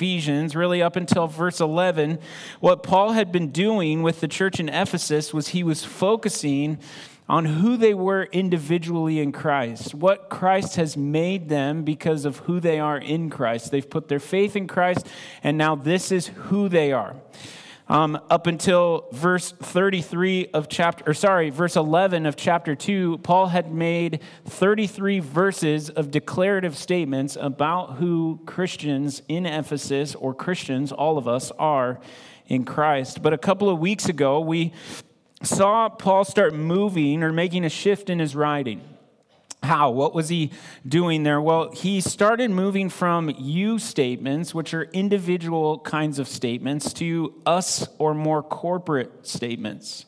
Ephesians, really up until verse 11, what Paul had been doing with the church in Ephesus was he was focusing on who they were individually in Christ, what Christ has made them because of who they are in Christ. They've put their faith in Christ, and now this is who they are. Um, up until verse 33 of chapter, or sorry, verse 11 of chapter 2, Paul had made 33 verses of declarative statements about who Christians in Ephesus, or Christians, all of us, are in Christ. But a couple of weeks ago, we saw Paul start moving or making a shift in his writing. How? What was he doing there? Well, he started moving from you statements, which are individual kinds of statements, to us or more corporate statements.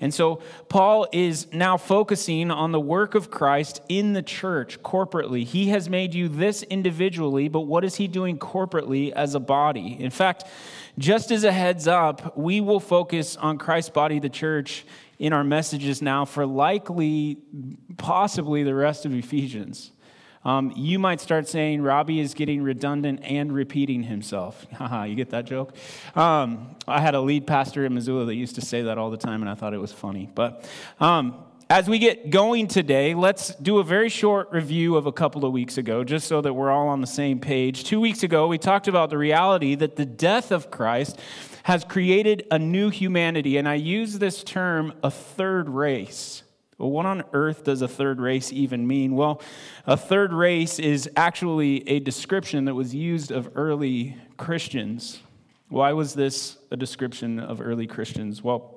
And so Paul is now focusing on the work of Christ in the church corporately. He has made you this individually, but what is he doing corporately as a body? In fact, just as a heads up, we will focus on Christ's body, the church, in our messages now for likely, possibly the rest of Ephesians. Um, you might start saying Robbie is getting redundant and repeating himself. Haha, you get that joke? Um, I had a lead pastor in Missoula that used to say that all the time, and I thought it was funny. But um, as we get going today, let's do a very short review of a couple of weeks ago, just so that we're all on the same page. Two weeks ago, we talked about the reality that the death of Christ has created a new humanity. And I use this term, a third race. Well, what on earth does a third race even mean? Well, a third race is actually a description that was used of early Christians. Why was this a description of early Christians? Well,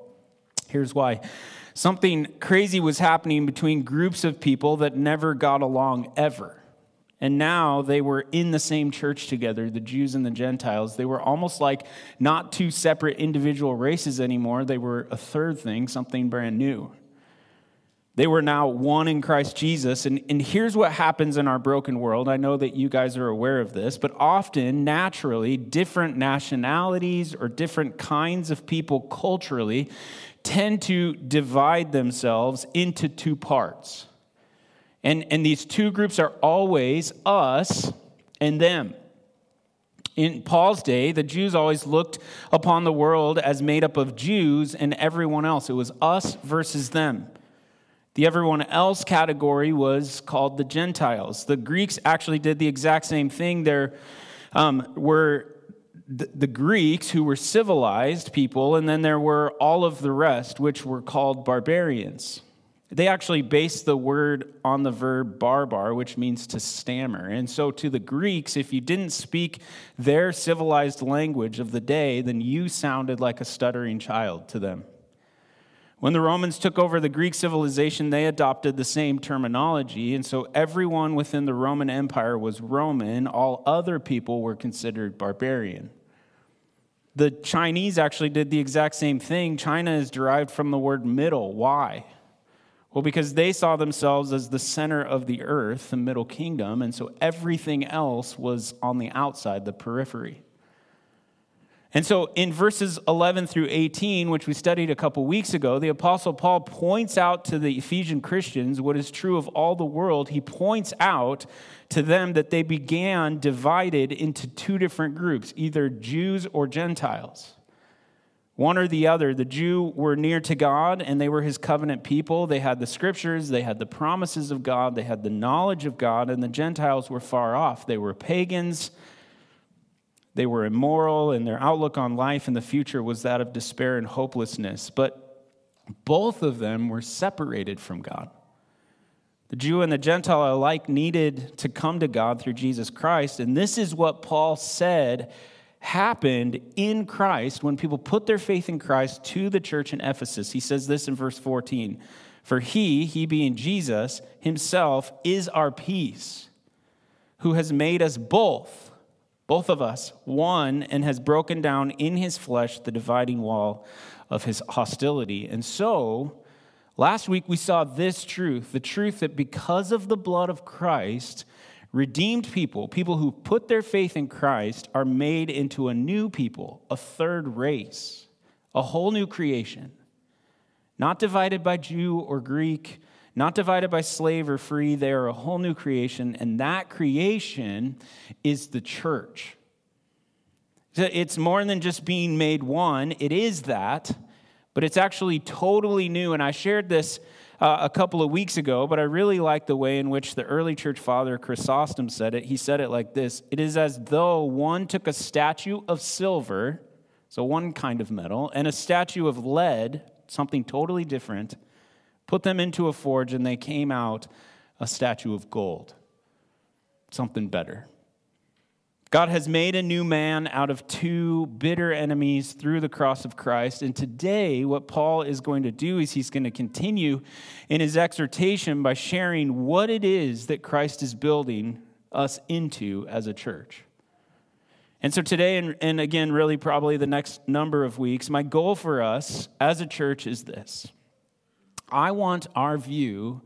here's why. Something crazy was happening between groups of people that never got along ever. And now they were in the same church together, the Jews and the Gentiles. They were almost like not two separate individual races anymore. They were a third thing, something brand new. They were now one in Christ Jesus. And, and here's what happens in our broken world. I know that you guys are aware of this, but often, naturally, different nationalities or different kinds of people culturally tend to divide themselves into two parts. And, and these two groups are always us and them. In Paul's day, the Jews always looked upon the world as made up of Jews and everyone else. It was us versus them. The everyone else category was called the Gentiles. The Greeks actually did the exact same thing. There um, were the, the Greeks who were civilized people, and then there were all of the rest, which were called barbarians. They actually base the word on the verb barbar, which means to stammer. And so, to the Greeks, if you didn't speak their civilized language of the day, then you sounded like a stuttering child to them. When the Romans took over the Greek civilization, they adopted the same terminology. And so, everyone within the Roman Empire was Roman, all other people were considered barbarian. The Chinese actually did the exact same thing. China is derived from the word middle. Why? Well, because they saw themselves as the center of the earth, the middle kingdom, and so everything else was on the outside, the periphery. And so in verses 11 through 18, which we studied a couple weeks ago, the Apostle Paul points out to the Ephesian Christians what is true of all the world. He points out to them that they began divided into two different groups, either Jews or Gentiles. One or the other. The Jew were near to God and they were his covenant people. They had the scriptures, they had the promises of God, they had the knowledge of God, and the Gentiles were far off. They were pagans, they were immoral, and their outlook on life and the future was that of despair and hopelessness. But both of them were separated from God. The Jew and the Gentile alike needed to come to God through Jesus Christ, and this is what Paul said happened in Christ when people put their faith in Christ to the church in Ephesus. He says this in verse 14 For he, he being Jesus, himself is our peace, who has made us both, both of us, one, and has broken down in his flesh the dividing wall of his hostility. And so, last week we saw this truth the truth that because of the blood of Christ, Redeemed people, people who put their faith in Christ, are made into a new people, a third race, a whole new creation. Not divided by Jew or Greek, not divided by slave or free. They are a whole new creation, and that creation is the church. It's more than just being made one, it is that, but it's actually totally new. And I shared this uh, a couple of weeks ago, but I really like the way in which the early church father Chrysostom said it. He said it like this It is as though one took a statue of silver, so one kind of metal, and a statue of lead, something totally different, put them into a forge, and they came out a statue of gold, something better. God has made a new man out of two bitter enemies through the cross of Christ. And today, what Paul is going to do is he's going to continue in his exhortation by sharing what it is that Christ is building us into as a church. And so, today, and, and again, really probably the next number of weeks, my goal for us as a church is this I want our view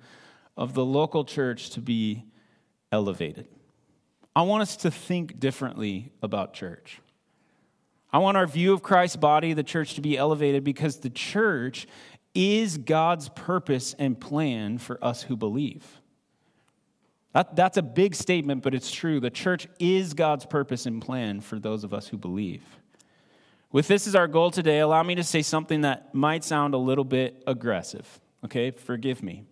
of the local church to be elevated. I want us to think differently about church. I want our view of Christ's body, the church, to be elevated because the church is God's purpose and plan for us who believe. That, that's a big statement, but it's true. The church is God's purpose and plan for those of us who believe. With this as our goal today, allow me to say something that might sound a little bit aggressive. Okay, forgive me.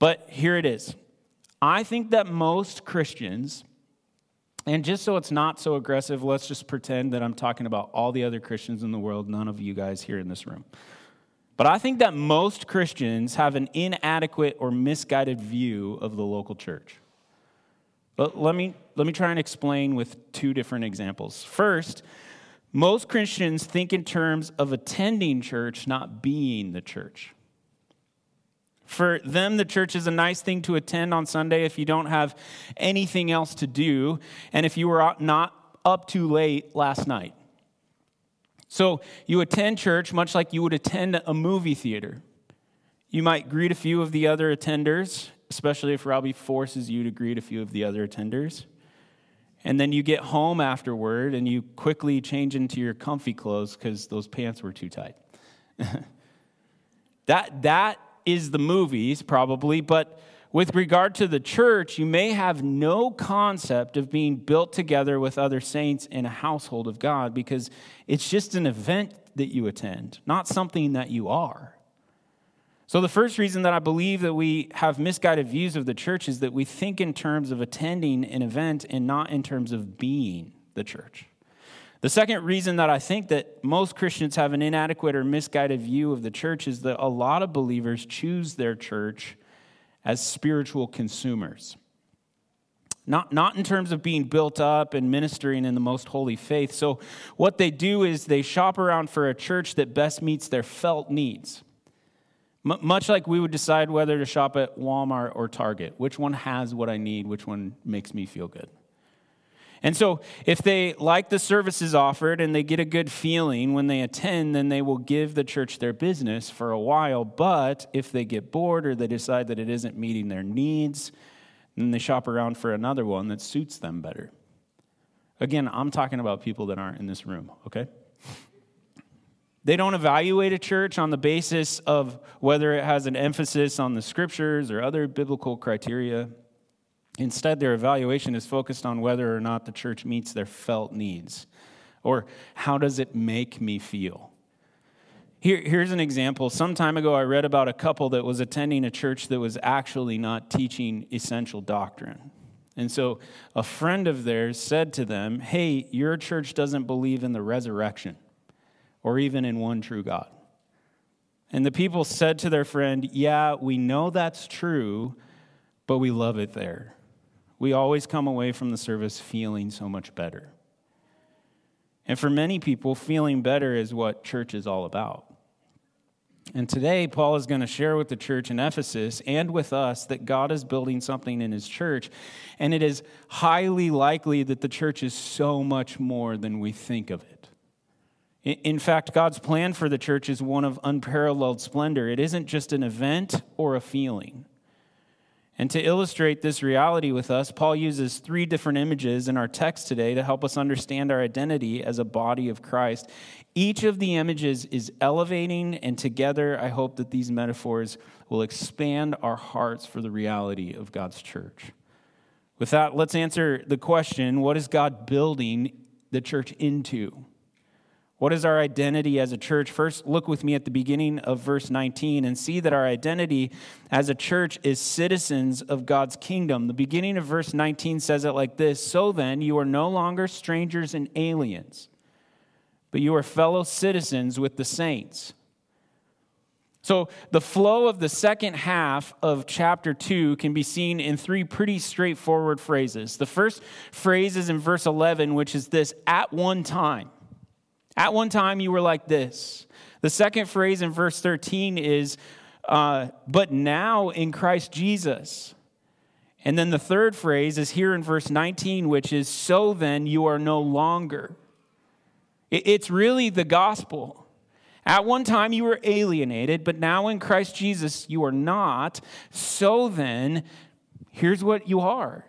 But here it is. I think that most Christians and just so it's not so aggressive, let's just pretend that I'm talking about all the other Christians in the world, none of you guys here in this room. But I think that most Christians have an inadequate or misguided view of the local church. But let me, let me try and explain with two different examples. First, most Christians think in terms of attending church, not being the church. For them, the church is a nice thing to attend on Sunday if you don't have anything else to do, and if you were not up too late last night. So you attend church much like you would attend a movie theater. You might greet a few of the other attenders, especially if Robbie forces you to greet a few of the other attenders. And then you get home afterward and you quickly change into your comfy clothes because those pants were too tight. that, that is the movies, probably, but with regard to the church, you may have no concept of being built together with other saints in a household of God because it's just an event that you attend, not something that you are. So, the first reason that I believe that we have misguided views of the church is that we think in terms of attending an event and not in terms of being the church. The second reason that I think that most Christians have an inadequate or misguided view of the church is that a lot of believers choose their church as spiritual consumers. Not, not in terms of being built up and ministering in the most holy faith. So, what they do is they shop around for a church that best meets their felt needs. M- much like we would decide whether to shop at Walmart or Target. Which one has what I need? Which one makes me feel good? And so, if they like the services offered and they get a good feeling when they attend, then they will give the church their business for a while. But if they get bored or they decide that it isn't meeting their needs, then they shop around for another one that suits them better. Again, I'm talking about people that aren't in this room, okay? They don't evaluate a church on the basis of whether it has an emphasis on the scriptures or other biblical criteria. Instead, their evaluation is focused on whether or not the church meets their felt needs or how does it make me feel. Here, here's an example. Some time ago, I read about a couple that was attending a church that was actually not teaching essential doctrine. And so a friend of theirs said to them, Hey, your church doesn't believe in the resurrection or even in one true God. And the people said to their friend, Yeah, we know that's true, but we love it there we always come away from the service feeling so much better. And for many people, feeling better is what church is all about. And today, Paul is going to share with the church in Ephesus and with us that God is building something in his church. And it is highly likely that the church is so much more than we think of it. In fact, God's plan for the church is one of unparalleled splendor. It isn't just an event or a feeling. And to illustrate this reality with us, Paul uses three different images in our text today to help us understand our identity as a body of Christ. Each of the images is elevating, and together I hope that these metaphors will expand our hearts for the reality of God's church. With that, let's answer the question what is God building the church into? What is our identity as a church? First, look with me at the beginning of verse 19 and see that our identity as a church is citizens of God's kingdom. The beginning of verse 19 says it like this So then, you are no longer strangers and aliens, but you are fellow citizens with the saints. So, the flow of the second half of chapter 2 can be seen in three pretty straightforward phrases. The first phrase is in verse 11, which is this at one time. At one time, you were like this. The second phrase in verse 13 is, uh, but now in Christ Jesus. And then the third phrase is here in verse 19, which is, so then you are no longer. It's really the gospel. At one time you were alienated, but now in Christ Jesus you are not. So then, here's what you are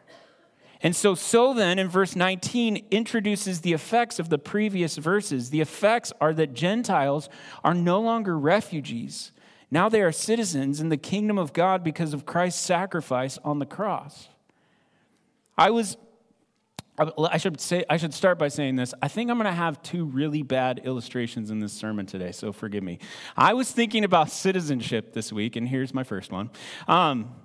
and so, so then, in verse 19, introduces the effects of the previous verses. The effects are that Gentiles are no longer refugees. Now they are citizens in the kingdom of God because of Christ's sacrifice on the cross. I was, I should say, I should start by saying this. I think I'm going to have two really bad illustrations in this sermon today, so forgive me. I was thinking about citizenship this week, and here's my first one. Um,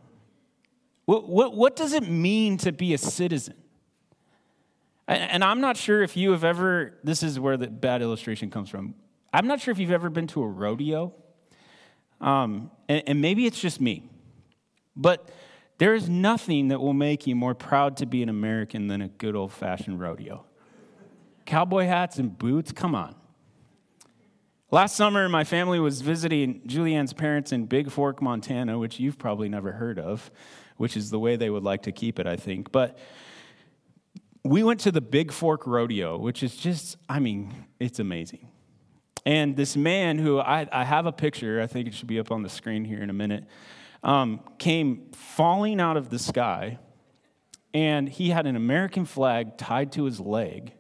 what, what, what does it mean to be a citizen? And I'm not sure if you have ever, this is where the bad illustration comes from. I'm not sure if you've ever been to a rodeo. Um, and, and maybe it's just me. But there is nothing that will make you more proud to be an American than a good old fashioned rodeo. Cowboy hats and boots, come on. Last summer, my family was visiting Julianne's parents in Bigfork, Montana, which you've probably never heard of which is the way they would like to keep it, I think. But we went to the Bigfork Rodeo, which is just, I mean, it's amazing. And this man who I, I have a picture, I think it should be up on the screen here in a minute, um, came falling out of the sky, and he had an American flag tied to his leg.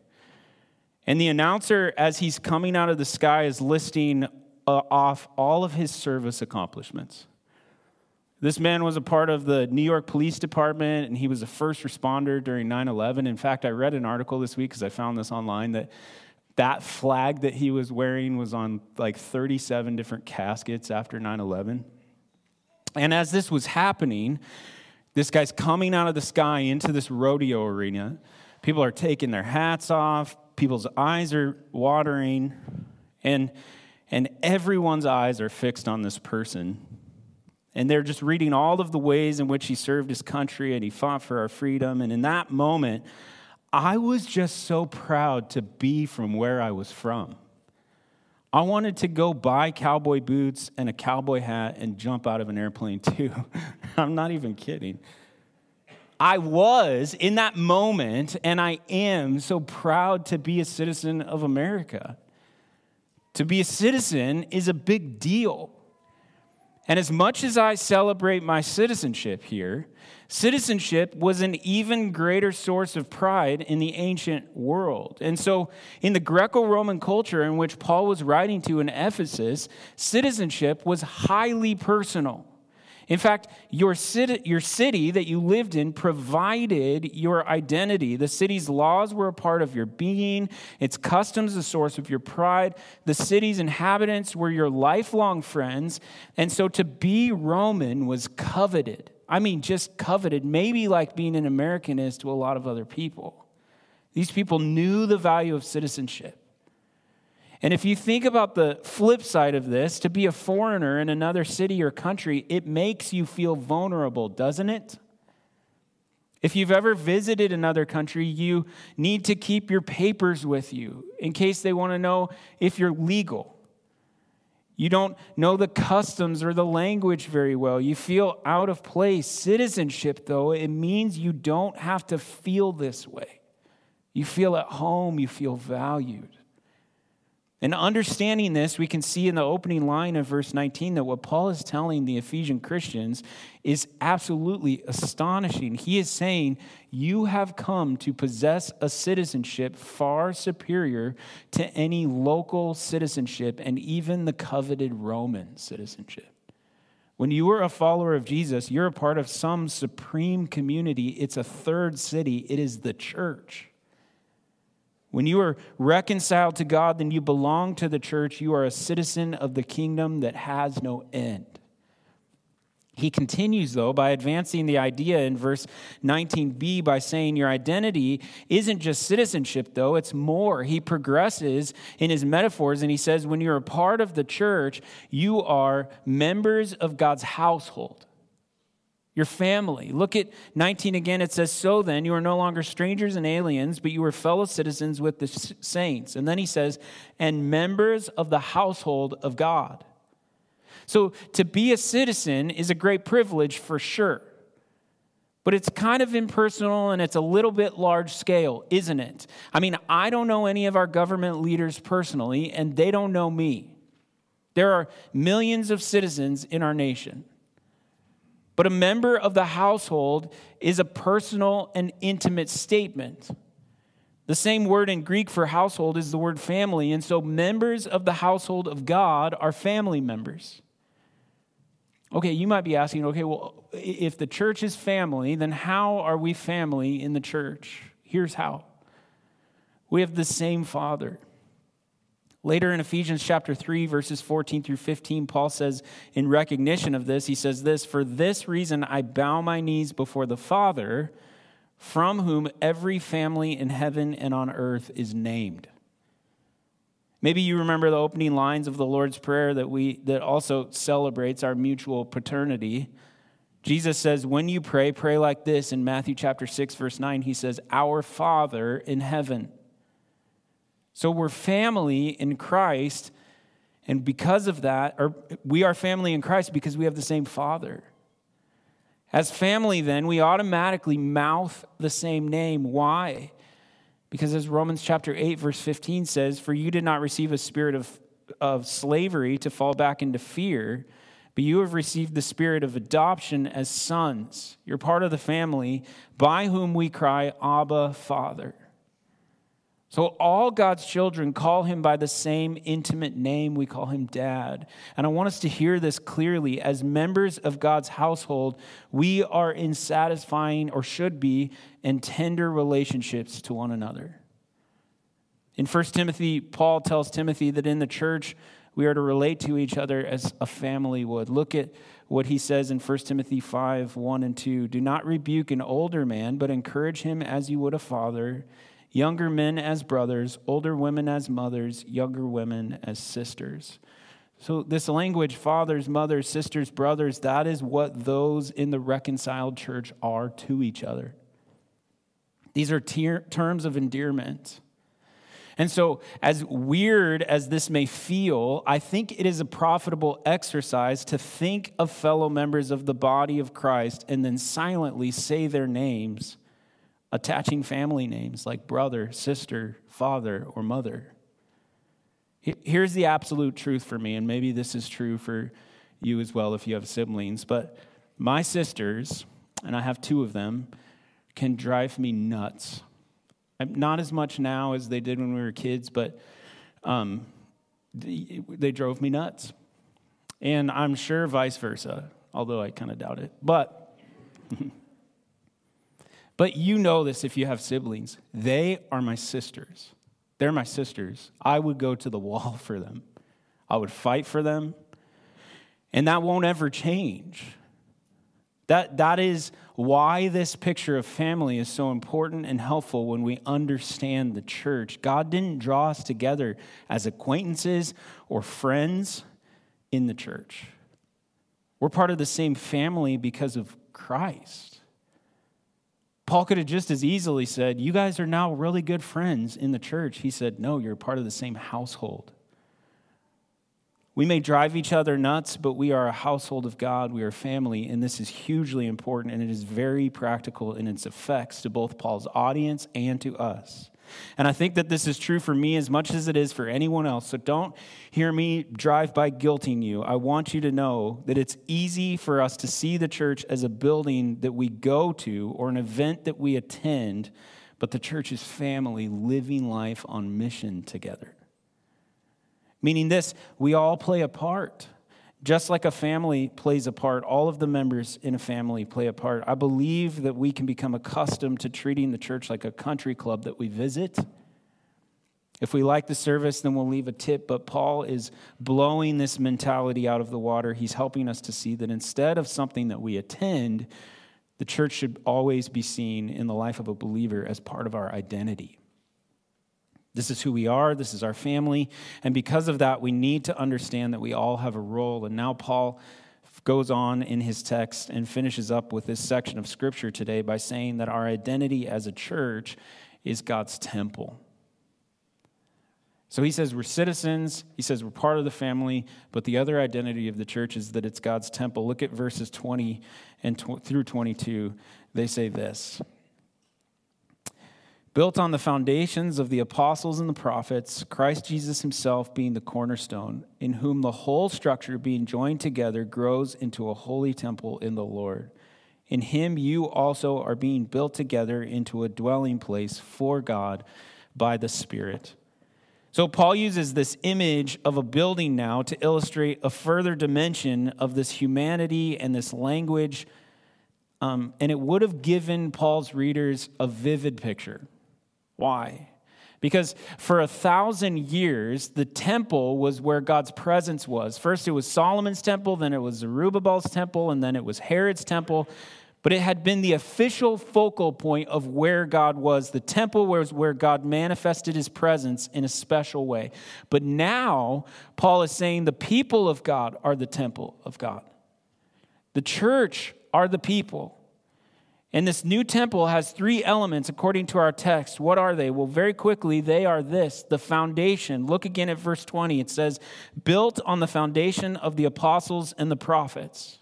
And the announcer, as he's coming out of the sky, is listing uh, off all of his service accomplishments. This man was a part of the New York Police Department, and he was a first responder during 9 11. In fact, I read an article this week because I found this online that that flag that he was wearing was on like 37 different caskets after 9 11. And as this was happening, this guy's coming out of the sky into this rodeo arena. People are taking their hats off, people's eyes are watering, and, and everyone's eyes are fixed on this person and they're just reading all of the ways in which he served his country and he fought for our freedom. And in that moment, I was just so proud to be from where I was from. I wanted to go buy cowboy boots and a cowboy hat and jump out of an airplane too. I'm not even kidding. I was in that moment, and I am so proud to be a citizen of America. To be a citizen is a big deal. And as much as I celebrate my citizenship here, citizenship was an even greater source of pride in the ancient world. And so, in the Greco Roman culture in which Paul was writing to in Ephesus, citizenship was highly personal. In fact, your city, your city that you lived in provided your identity. The city's laws were a part of your being, its customs the source of your pride. The city's inhabitants were your lifelong friends. And so to be Roman was coveted. I mean, just coveted, maybe like being an American is to a lot of other people. These people knew the value of citizenship. And if you think about the flip side of this, to be a foreigner in another city or country, it makes you feel vulnerable, doesn't it? If you've ever visited another country, you need to keep your papers with you in case they want to know if you're legal. You don't know the customs or the language very well. You feel out of place. Citizenship, though, it means you don't have to feel this way. You feel at home, you feel valued. And understanding this, we can see in the opening line of verse 19 that what Paul is telling the Ephesian Christians is absolutely astonishing. He is saying, You have come to possess a citizenship far superior to any local citizenship and even the coveted Roman citizenship. When you are a follower of Jesus, you're a part of some supreme community. It's a third city, it is the church. When you are reconciled to God, then you belong to the church. You are a citizen of the kingdom that has no end. He continues, though, by advancing the idea in verse 19b by saying your identity isn't just citizenship, though, it's more. He progresses in his metaphors and he says, when you're a part of the church, you are members of God's household, your family. Look at 19 again. It says, So then, you are no longer strangers and aliens, but you are fellow citizens with the saints. And then he says, and members of the household of God. So to be a citizen is a great privilege for sure. But it's kind of impersonal and it's a little bit large scale, isn't it? I mean, I don't know any of our government leaders personally, and they don't know me. There are millions of citizens in our nation. But a member of the household is a personal and intimate statement. The same word in Greek for household is the word family, and so members of the household of God are family members. Okay, you might be asking, okay, well, if the church is family, then how are we family in the church? Here's how we have the same Father. Later in Ephesians chapter 3, verses 14 through 15, Paul says, in recognition of this, he says this For this reason I bow my knees before the Father, from whom every family in heaven and on earth is named. Maybe you remember the opening lines of the Lord's Prayer that, we, that also celebrates our mutual paternity. Jesus says, When you pray, pray like this. In Matthew chapter 6, verse 9, he says, Our Father in heaven. So we're family in Christ, and because of that, or we are family in Christ because we have the same Father. As family, then, we automatically mouth the same name. Why? Because as Romans chapter 8, verse 15 says, For you did not receive a spirit of, of slavery to fall back into fear, but you have received the spirit of adoption as sons. You're part of the family by whom we cry, Abba, Father. So all God's children call him by the same intimate name. We call him dad. And I want us to hear this clearly. As members of God's household, we are in satisfying, or should be, in tender relationships to one another. In 1 Timothy, Paul tells Timothy that in the church, we are to relate to each other as a family would. Look at what he says in 1 Timothy 5 1 and 2. Do not rebuke an older man, but encourage him as you would a father younger men as brothers, older women as mothers, younger women as sisters. So, this language, fathers, mothers, sisters, brothers, that is what those in the reconciled church are to each other. These are ter- terms of endearment. And so, as weird as this may feel, I think it is a profitable exercise to think of fellow members of the body of Christ and then silently say their names attaching family names like brother, sister, father, or mother. Here's the absolute truth for me, and maybe this is true for you as well if you have siblings, but my sisters, and I have two of them, can drive me nuts. Not as much now as they did when we were kids, but um, they, they drove me nuts. And I'm sure vice versa, although I kind of doubt it. But But you know this if you have siblings. They are my sisters. They're my sisters. I would go to the wall for them, I would fight for them. And that won't ever change. That, that is why this picture of family is so important and helpful when we understand the church. God didn't draw us together as acquaintances or friends in the church. We're part of the same family because of Christ. Paul could have just as easily said, You guys are now really good friends in the church. He said, No, you're part of the same household. We may drive each other nuts, but we are a household of God. We are family, and this is hugely important, and it is very practical in its effects to both Paul's audience and to us. And I think that this is true for me as much as it is for anyone else. So don't hear me drive by guilting you. I want you to know that it's easy for us to see the church as a building that we go to or an event that we attend, but the church is family living life on mission together. Meaning this, we all play a part. Just like a family plays a part, all of the members in a family play a part. I believe that we can become accustomed to treating the church like a country club that we visit If we like the service, then we'll leave a tip. But Paul is blowing this mentality out of the water. He's helping us to see that instead of something that we attend, the church should always be seen in the life of a believer as part of our identity. This is who we are, this is our family, and because of that, we need to understand that we all have a role. And now, Paul goes on in his text and finishes up with this section of scripture today by saying that our identity as a church is God's temple. So he says we're citizens, he says we're part of the family, but the other identity of the church is that it's God's temple. Look at verses 20 and tw- through 22. They say this Built on the foundations of the apostles and the prophets, Christ Jesus himself being the cornerstone, in whom the whole structure being joined together grows into a holy temple in the Lord. In him you also are being built together into a dwelling place for God by the Spirit. So, Paul uses this image of a building now to illustrate a further dimension of this humanity and this language. Um, and it would have given Paul's readers a vivid picture. Why? Because for a thousand years, the temple was where God's presence was. First, it was Solomon's temple, then it was Zerubbabel's temple, and then it was Herod's temple but it had been the official focal point of where God was. The temple was where God manifested his presence in a special way. But now, Paul is saying the people of God are the temple of God. The church are the people. And this new temple has three elements according to our text. What are they? Well, very quickly, they are this the foundation. Look again at verse 20. It says, built on the foundation of the apostles and the prophets.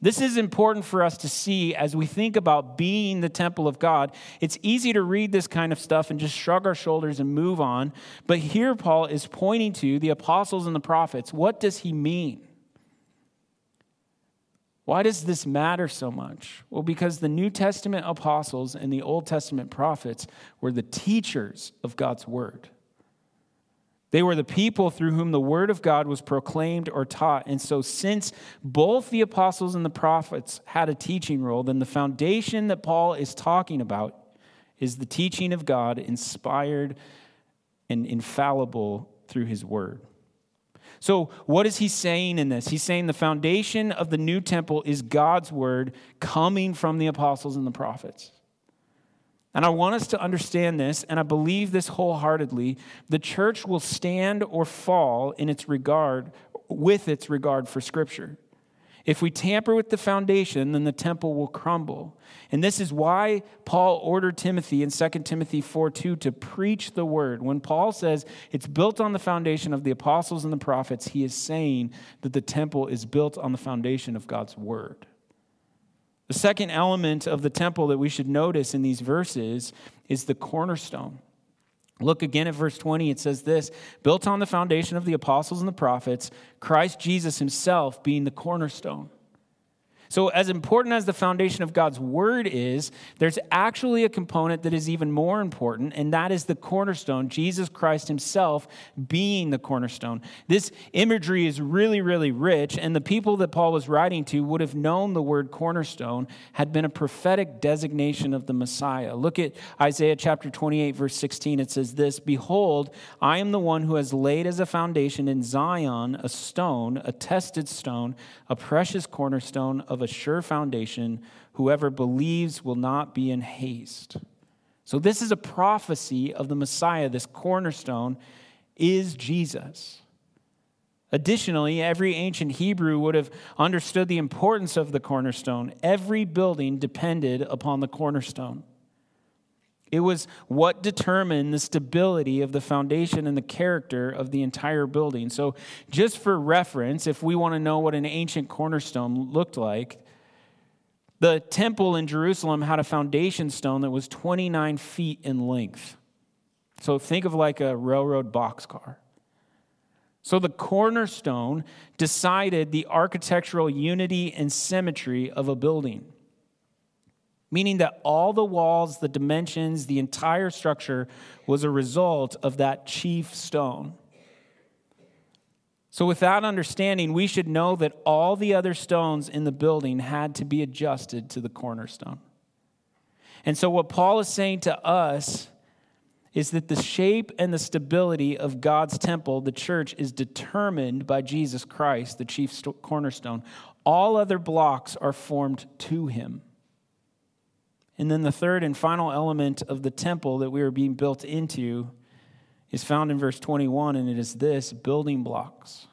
This is important for us to see as we think about being the temple of God. It's easy to read this kind of stuff and just shrug our shoulders and move on. But here, Paul is pointing to the apostles and the prophets. What does he mean? Why does this matter so much? Well, because the New Testament apostles and the Old Testament prophets were the teachers of God's word. They were the people through whom the word of God was proclaimed or taught. And so, since both the apostles and the prophets had a teaching role, then the foundation that Paul is talking about is the teaching of God, inspired and infallible through his word. So, what is he saying in this? He's saying the foundation of the new temple is God's word coming from the apostles and the prophets. And I want us to understand this, and I believe this wholeheartedly. The church will stand or fall in its regard, with its regard for Scripture. If we tamper with the foundation, then the temple will crumble. And this is why Paul ordered Timothy in 2 Timothy 4 2 to preach the word. When Paul says it's built on the foundation of the apostles and the prophets, he is saying that the temple is built on the foundation of God's word. The second element of the temple that we should notice in these verses is the cornerstone. Look again at verse 20. It says this built on the foundation of the apostles and the prophets, Christ Jesus himself being the cornerstone. So, as important as the foundation of God's word is, there's actually a component that is even more important, and that is the cornerstone, Jesus Christ himself being the cornerstone. This imagery is really, really rich, and the people that Paul was writing to would have known the word cornerstone had been a prophetic designation of the Messiah. Look at Isaiah chapter 28, verse 16. It says this Behold, I am the one who has laid as a foundation in Zion a stone, a tested stone, a precious cornerstone of of a sure foundation. Whoever believes will not be in haste. So, this is a prophecy of the Messiah. This cornerstone is Jesus. Additionally, every ancient Hebrew would have understood the importance of the cornerstone. Every building depended upon the cornerstone. It was what determined the stability of the foundation and the character of the entire building. So, just for reference, if we want to know what an ancient cornerstone looked like, the temple in Jerusalem had a foundation stone that was 29 feet in length. So, think of like a railroad boxcar. So, the cornerstone decided the architectural unity and symmetry of a building meaning that all the walls, the dimensions, the entire structure was a result of that chief stone. So, with that understanding, we should know that all the other stones in the building had to be adjusted to the cornerstone. And so, what Paul is saying to us is that the shape and the stability of God's temple, the church, is determined by Jesus Christ, the chief cornerstone. All other blocks are formed to him. And then the third and final element of the temple that we are being built into is found in verse 21, and it is this building blocks.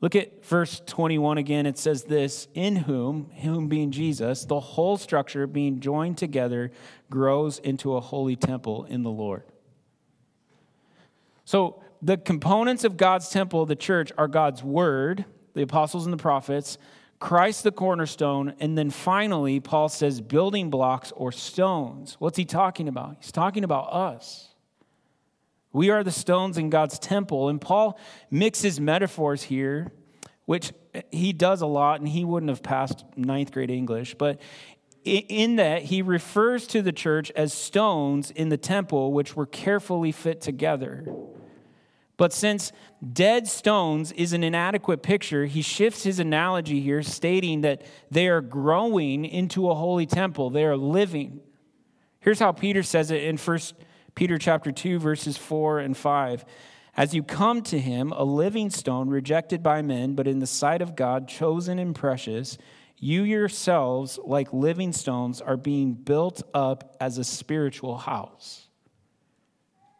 Look at verse 21 again. It says this In whom, whom being Jesus, the whole structure being joined together grows into a holy temple in the Lord. So, the components of God's temple, the church, are God's word, the apostles and the prophets, Christ the cornerstone, and then finally, Paul says building blocks or stones. What's he talking about? He's talking about us. We are the stones in God's temple. And Paul mixes metaphors here, which he does a lot, and he wouldn't have passed ninth grade English. But in that, he refers to the church as stones in the temple, which were carefully fit together. But since dead stones is an inadequate picture, he shifts his analogy here, stating that they are growing into a holy temple. They are living. Here's how Peter says it in First Peter chapter 2, verses 4 and 5. As you come to him, a living stone rejected by men, but in the sight of God, chosen and precious, you yourselves, like living stones, are being built up as a spiritual house.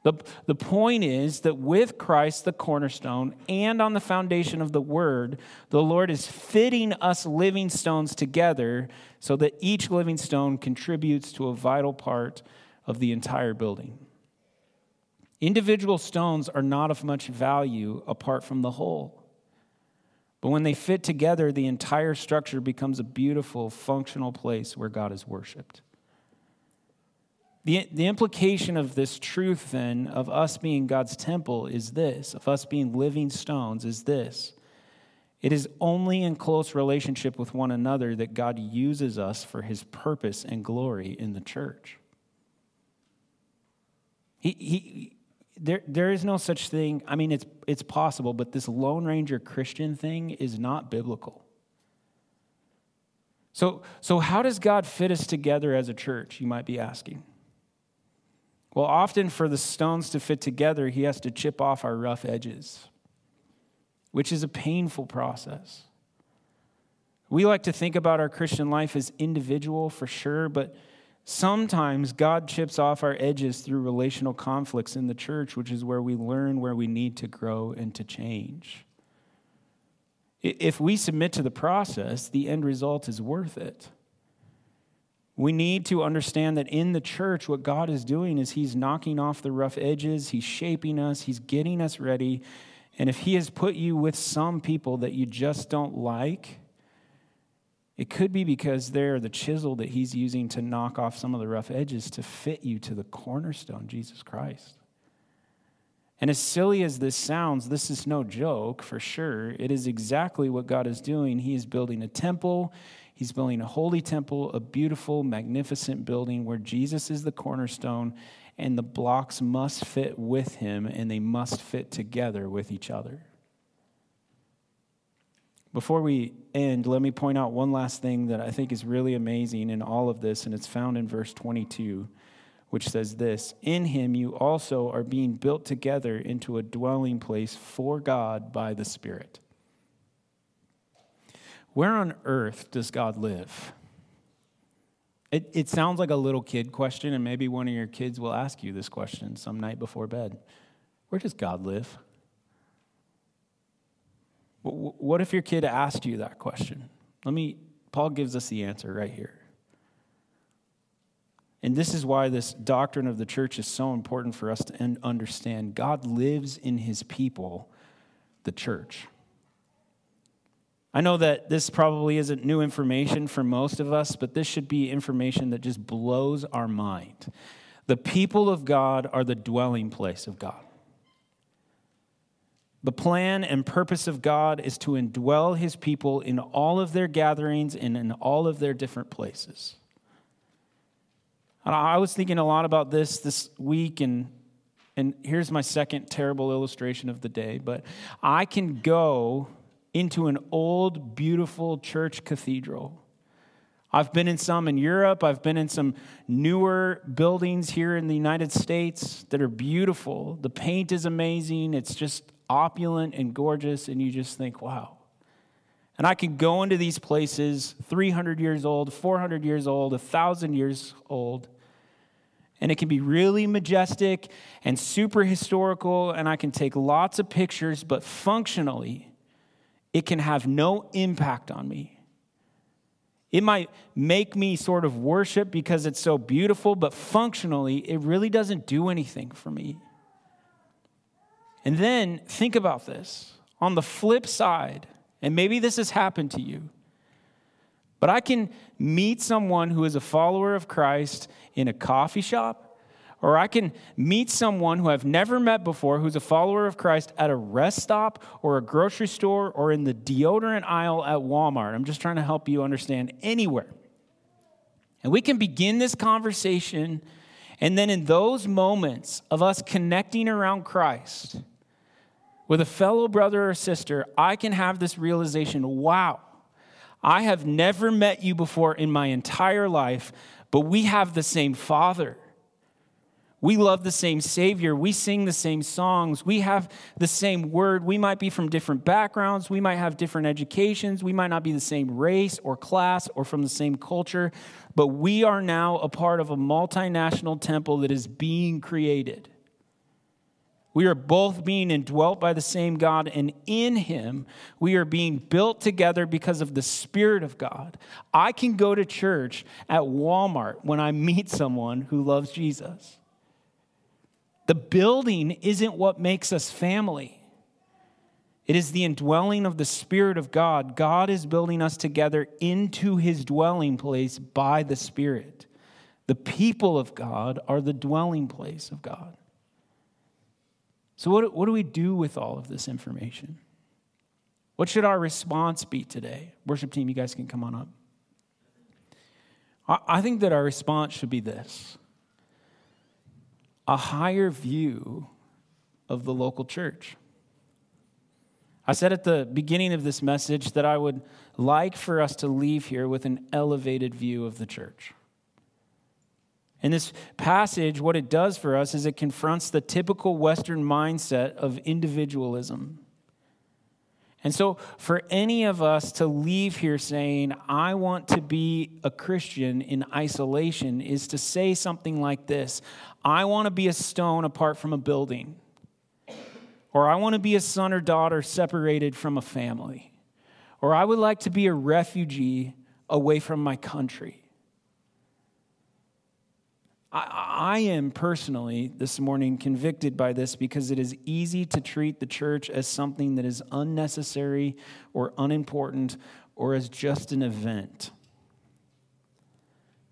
The, the point is that with Christ, the cornerstone, and on the foundation of the word, the Lord is fitting us living stones together so that each living stone contributes to a vital part of the entire building. Individual stones are not of much value apart from the whole. But when they fit together, the entire structure becomes a beautiful, functional place where God is worshiped. The, the implication of this truth, then, of us being God's temple is this, of us being living stones, is this. It is only in close relationship with one another that God uses us for his purpose and glory in the church. He, he, there, there is no such thing. I mean, it's, it's possible, but this Lone Ranger Christian thing is not biblical. So, so, how does God fit us together as a church, you might be asking? Well, often for the stones to fit together, he has to chip off our rough edges, which is a painful process. We like to think about our Christian life as individual for sure, but Sometimes God chips off our edges through relational conflicts in the church, which is where we learn where we need to grow and to change. If we submit to the process, the end result is worth it. We need to understand that in the church, what God is doing is He's knocking off the rough edges, He's shaping us, He's getting us ready. And if He has put you with some people that you just don't like, it could be because they're the chisel that he's using to knock off some of the rough edges to fit you to the cornerstone, Jesus Christ. And as silly as this sounds, this is no joke for sure. It is exactly what God is doing. He is building a temple, He's building a holy temple, a beautiful, magnificent building where Jesus is the cornerstone, and the blocks must fit with Him and they must fit together with each other. Before we end, let me point out one last thing that I think is really amazing in all of this, and it's found in verse 22, which says this In him you also are being built together into a dwelling place for God by the Spirit. Where on earth does God live? It, it sounds like a little kid question, and maybe one of your kids will ask you this question some night before bed. Where does God live? What if your kid asked you that question? Let me, Paul gives us the answer right here. And this is why this doctrine of the church is so important for us to understand. God lives in his people, the church. I know that this probably isn't new information for most of us, but this should be information that just blows our mind. The people of God are the dwelling place of God. The plan and purpose of God is to indwell his people in all of their gatherings and in all of their different places. I was thinking a lot about this this week, and, and here's my second terrible illustration of the day. But I can go into an old, beautiful church cathedral. I've been in some in Europe. I've been in some newer buildings here in the United States that are beautiful. The paint is amazing. It's just opulent and gorgeous. And you just think, wow. And I can go into these places 300 years old, 400 years old, 1,000 years old. And it can be really majestic and super historical. And I can take lots of pictures, but functionally, it can have no impact on me it might make me sort of worship because it's so beautiful, but functionally, it really doesn't do anything for me. And then think about this on the flip side, and maybe this has happened to you, but I can meet someone who is a follower of Christ in a coffee shop or I can meet someone who I've never met before who's a follower of Christ at a rest stop or a grocery store or in the deodorant aisle at Walmart. I'm just trying to help you understand anywhere. And we can begin this conversation, and then in those moments of us connecting around Christ with a fellow brother or sister, I can have this realization wow, I have never met you before in my entire life, but we have the same Father. We love the same Savior. We sing the same songs. We have the same word. We might be from different backgrounds. We might have different educations. We might not be the same race or class or from the same culture, but we are now a part of a multinational temple that is being created. We are both being indwelt by the same God, and in Him, we are being built together because of the Spirit of God. I can go to church at Walmart when I meet someone who loves Jesus. The building isn't what makes us family. It is the indwelling of the Spirit of God. God is building us together into his dwelling place by the Spirit. The people of God are the dwelling place of God. So, what, what do we do with all of this information? What should our response be today? Worship team, you guys can come on up. I, I think that our response should be this a higher view of the local church. I said at the beginning of this message that I would like for us to leave here with an elevated view of the church. In this passage, what it does for us is it confronts the typical Western mindset of individualism. And so, for any of us to leave here saying, I want to be a Christian in isolation, is to say something like this I want to be a stone apart from a building, or I want to be a son or daughter separated from a family, or I would like to be a refugee away from my country. I, am personally this morning convicted by this because it is easy to treat the church as something that is unnecessary or unimportant or as just an event.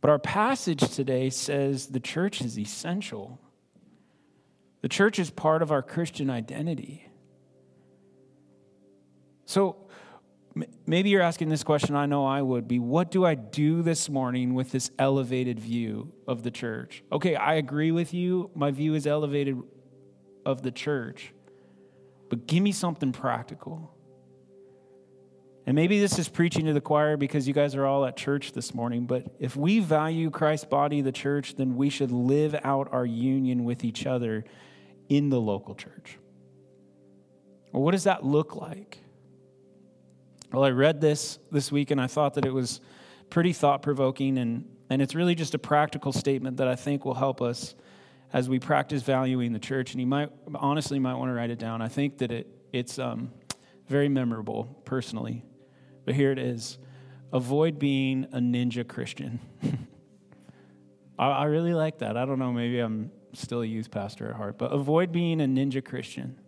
But our passage today says the church is essential. The church is part of our Christian identity. So, maybe you're asking this question, I know I would be what do I do this morning with this elevated view of the church? Okay, I agree with you. My view is elevated of the church, but give me something practical. And maybe this is preaching to the choir because you guys are all at church this morning, but if we value Christ's body, the church, then we should live out our union with each other in the local church. Well, what does that look like? Well, I read this this week and I thought that it was pretty thought provoking, and, and it's really just a practical statement that I think will help us as we practice valuing the church. And you might honestly might want to write it down. I think that it, it's um, very memorable personally. But here it is avoid being a ninja Christian. I, I really like that. I don't know, maybe I'm still a youth pastor at heart, but avoid being a ninja Christian.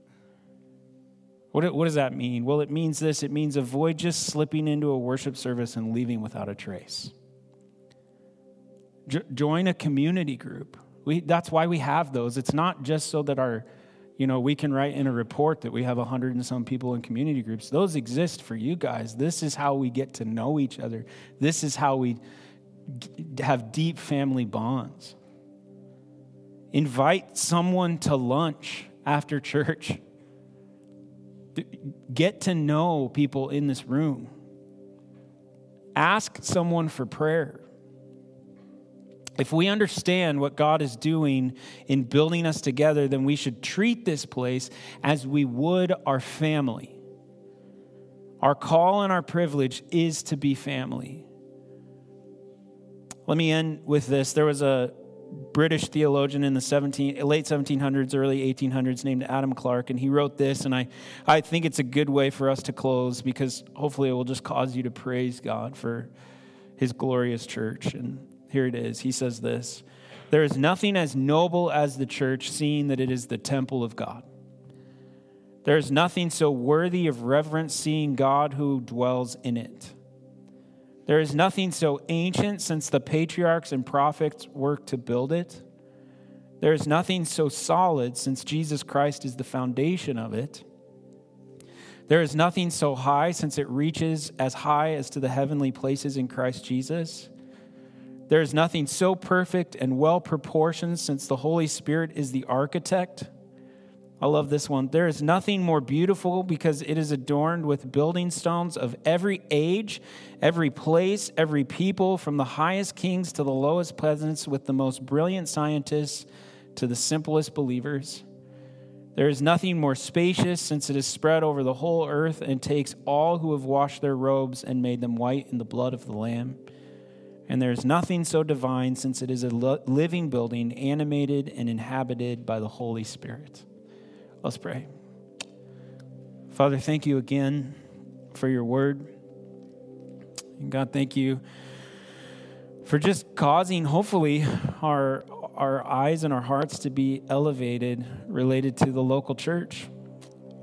What, what does that mean? Well, it means this it means avoid just slipping into a worship service and leaving without a trace. Jo- join a community group. We, that's why we have those. It's not just so that our, you know, we can write in a report that we have a hundred and some people in community groups. Those exist for you guys. This is how we get to know each other. This is how we have deep family bonds. Invite someone to lunch after church get to know people in this room. ask someone for prayer. If we understand what God is doing in building us together, then we should treat this place as we would our family. Our call and our privilege is to be family. Let me end with this. There was a British theologian in the 17, late 1700s, early 1800s named Adam Clarke, and he wrote this. And I, I think it's a good way for us to close because hopefully it will just cause you to praise God for his glorious church. And here it is. He says this There is nothing as noble as the church, seeing that it is the temple of God. There is nothing so worthy of reverence, seeing God who dwells in it. There is nothing so ancient since the patriarchs and prophets worked to build it. There is nothing so solid since Jesus Christ is the foundation of it. There is nothing so high since it reaches as high as to the heavenly places in Christ Jesus. There is nothing so perfect and well proportioned since the Holy Spirit is the architect. I love this one. There is nothing more beautiful because it is adorned with building stones of every age, every place, every people, from the highest kings to the lowest peasants, with the most brilliant scientists to the simplest believers. There is nothing more spacious since it is spread over the whole earth and takes all who have washed their robes and made them white in the blood of the Lamb. And there is nothing so divine since it is a living building, animated and inhabited by the Holy Spirit. Let's pray. Father, thank you again for your word. And God, thank you for just causing, hopefully, our, our eyes and our hearts to be elevated related to the local church.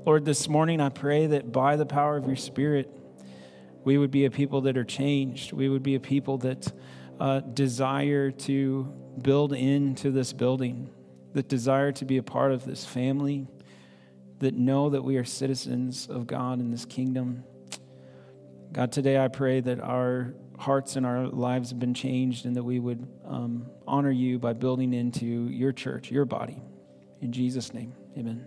Lord, this morning I pray that by the power of your Spirit, we would be a people that are changed. We would be a people that uh, desire to build into this building, that desire to be a part of this family that know that we are citizens of God in this kingdom. God, today I pray that our hearts and our lives have been changed and that we would um, honor you by building into your church, your body. In Jesus' name, amen.